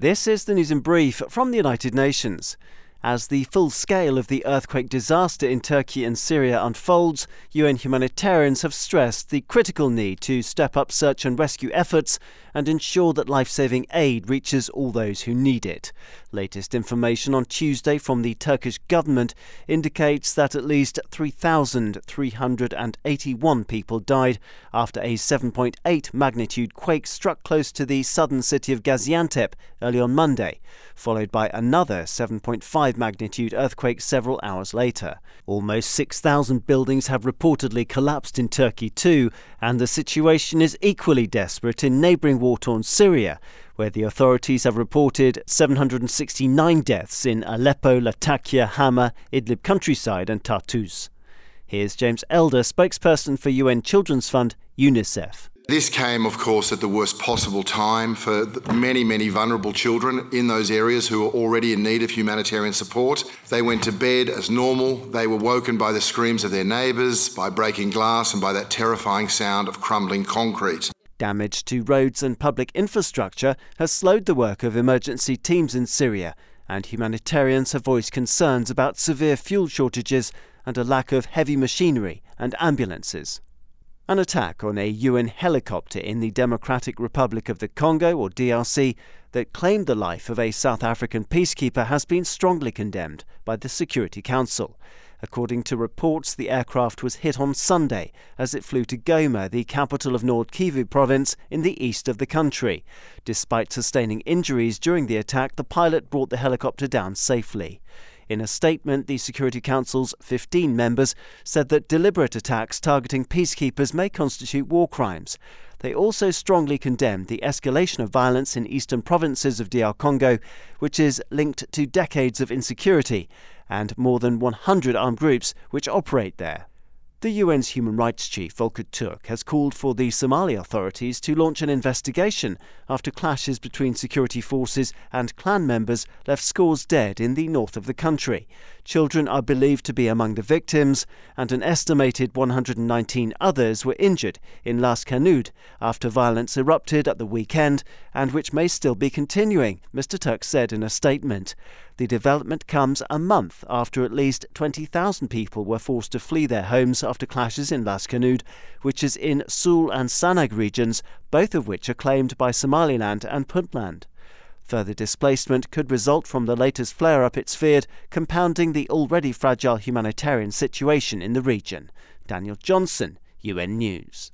This is the news in brief from the United Nations. As the full scale of the earthquake disaster in Turkey and Syria unfolds, UN humanitarians have stressed the critical need to step up search and rescue efforts and ensure that life saving aid reaches all those who need it. Latest information on Tuesday from the Turkish government indicates that at least 3,381 people died after a 7.8 magnitude quake struck close to the southern city of Gaziantep early on Monday, followed by another 7.5 5 magnitude earthquake several hours later. Almost 6,000 buildings have reportedly collapsed in Turkey too, and the situation is equally desperate in neighbouring war torn Syria, where the authorities have reported 769 deaths in Aleppo, Latakia, Hama, Idlib countryside, and Tartus. Here's James Elder, spokesperson for UN Children's Fund, UNICEF. This came, of course, at the worst possible time for many, many vulnerable children in those areas who were already in need of humanitarian support. They went to bed as normal. They were woken by the screams of their neighbours, by breaking glass, and by that terrifying sound of crumbling concrete. Damage to roads and public infrastructure has slowed the work of emergency teams in Syria, and humanitarians have voiced concerns about severe fuel shortages and a lack of heavy machinery and ambulances. An attack on a UN helicopter in the Democratic Republic of the Congo, or DRC, that claimed the life of a South African peacekeeper has been strongly condemned by the Security Council. According to reports, the aircraft was hit on Sunday as it flew to Goma, the capital of Nord Kivu province in the east of the country. Despite sustaining injuries during the attack, the pilot brought the helicopter down safely. In a statement, the Security Council's 15 members said that deliberate attacks targeting peacekeepers may constitute war crimes. They also strongly condemned the escalation of violence in eastern provinces of DR Congo, which is linked to decades of insecurity and more than 100 armed groups which operate there. The UN's human rights chief, Volker Turk, has called for the Somali authorities to launch an investigation after clashes between security forces and clan members left scores dead in the north of the country. Children are believed to be among the victims, and an estimated 119 others were injured in Las Anod after violence erupted at the weekend and which may still be continuing, Mr. Turk said in a statement. The development comes a month after at least 20,000 people were forced to flee their homes after clashes in Las Anod, which is in Sool and Sanag regions, both of which are claimed by Somaliland and Puntland. Further displacement could result from the latest flare up, it's feared, compounding the already fragile humanitarian situation in the region. Daniel Johnson, UN News.